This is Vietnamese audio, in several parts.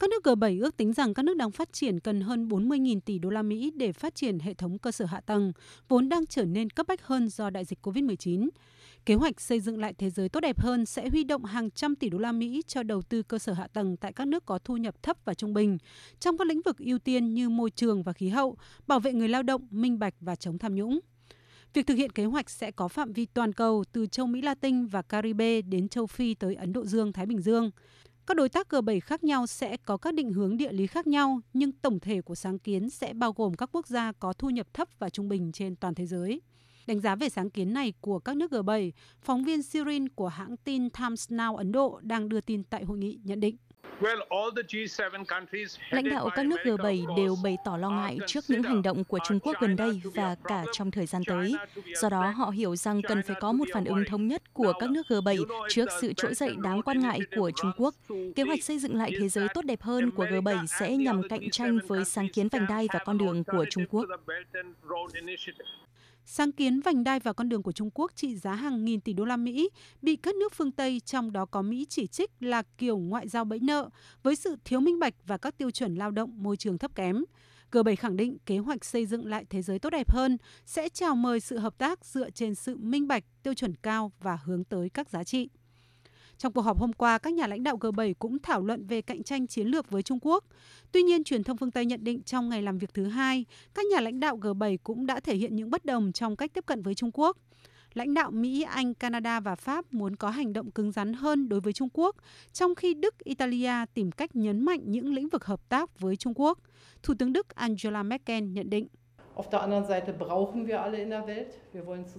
Các nước G7 ước tính rằng các nước đang phát triển cần hơn 40.000 tỷ đô la Mỹ để phát triển hệ thống cơ sở hạ tầng, vốn đang trở nên cấp bách hơn do đại dịch COVID-19. Kế hoạch xây dựng lại thế giới tốt đẹp hơn sẽ huy động hàng trăm tỷ đô la Mỹ cho đầu tư cơ sở hạ tầng tại các nước có thu nhập thấp và trung bình, trong các lĩnh vực ưu tiên như môi trường và khí hậu, bảo vệ người lao động, minh bạch và chống tham nhũng. Việc thực hiện kế hoạch sẽ có phạm vi toàn cầu từ châu Mỹ Latin và Caribe đến châu Phi tới Ấn Độ Dương, Thái Bình Dương. Các đối tác G7 khác nhau sẽ có các định hướng địa lý khác nhau, nhưng tổng thể của sáng kiến sẽ bao gồm các quốc gia có thu nhập thấp và trung bình trên toàn thế giới. Đánh giá về sáng kiến này của các nước G7, phóng viên Sirin của hãng tin Times Now Ấn Độ đang đưa tin tại hội nghị nhận định. Lãnh đạo các nước G7 đều bày tỏ lo ngại trước những hành động của Trung Quốc gần đây và cả trong thời gian tới. Do đó, họ hiểu rằng cần phải có một phản ứng thống nhất của các nước G7 trước sự trỗi dậy đáng quan ngại của Trung Quốc. Kế hoạch xây dựng lại thế giới tốt đẹp hơn của G7 sẽ nhằm cạnh tranh với sáng kiến vành đai và con đường của Trung Quốc. Sáng kiến vành đai và con đường của Trung Quốc trị giá hàng nghìn tỷ đô la Mỹ bị các nước phương Tây trong đó có Mỹ chỉ trích là kiểu ngoại giao bẫy nợ với sự thiếu minh bạch và các tiêu chuẩn lao động môi trường thấp kém. G7 khẳng định kế hoạch xây dựng lại thế giới tốt đẹp hơn sẽ chào mời sự hợp tác dựa trên sự minh bạch, tiêu chuẩn cao và hướng tới các giá trị. Trong cuộc họp hôm qua, các nhà lãnh đạo G7 cũng thảo luận về cạnh tranh chiến lược với Trung Quốc. Tuy nhiên, truyền thông phương Tây nhận định trong ngày làm việc thứ hai, các nhà lãnh đạo G7 cũng đã thể hiện những bất đồng trong cách tiếp cận với Trung Quốc. Lãnh đạo Mỹ, Anh, Canada và Pháp muốn có hành động cứng rắn hơn đối với Trung Quốc, trong khi Đức, Italia tìm cách nhấn mạnh những lĩnh vực hợp tác với Trung Quốc. Thủ tướng Đức Angela Merkel nhận định.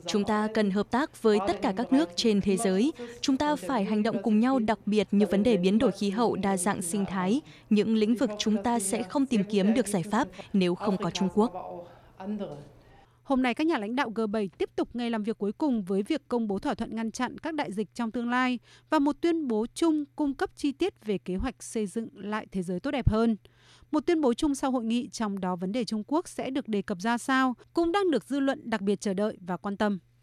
Chúng ta cần hợp tác với tất cả các nước trên thế giới. Chúng ta phải hành động cùng nhau đặc biệt như vấn đề biến đổi khí hậu, đa dạng sinh thái, những lĩnh vực chúng ta sẽ không tìm kiếm được giải pháp nếu không có Trung Quốc. Hôm nay, các nhà lãnh đạo G7 tiếp tục ngày làm việc cuối cùng với việc công bố thỏa thuận ngăn chặn các đại dịch trong tương lai và một tuyên bố chung cung cấp chi tiết về kế hoạch xây dựng lại thế giới tốt đẹp hơn. Một tuyên bố chung sau hội nghị trong đó vấn đề Trung Quốc sẽ được đề cập ra sao cũng đang được dư luận đặc biệt chờ đợi và quan tâm.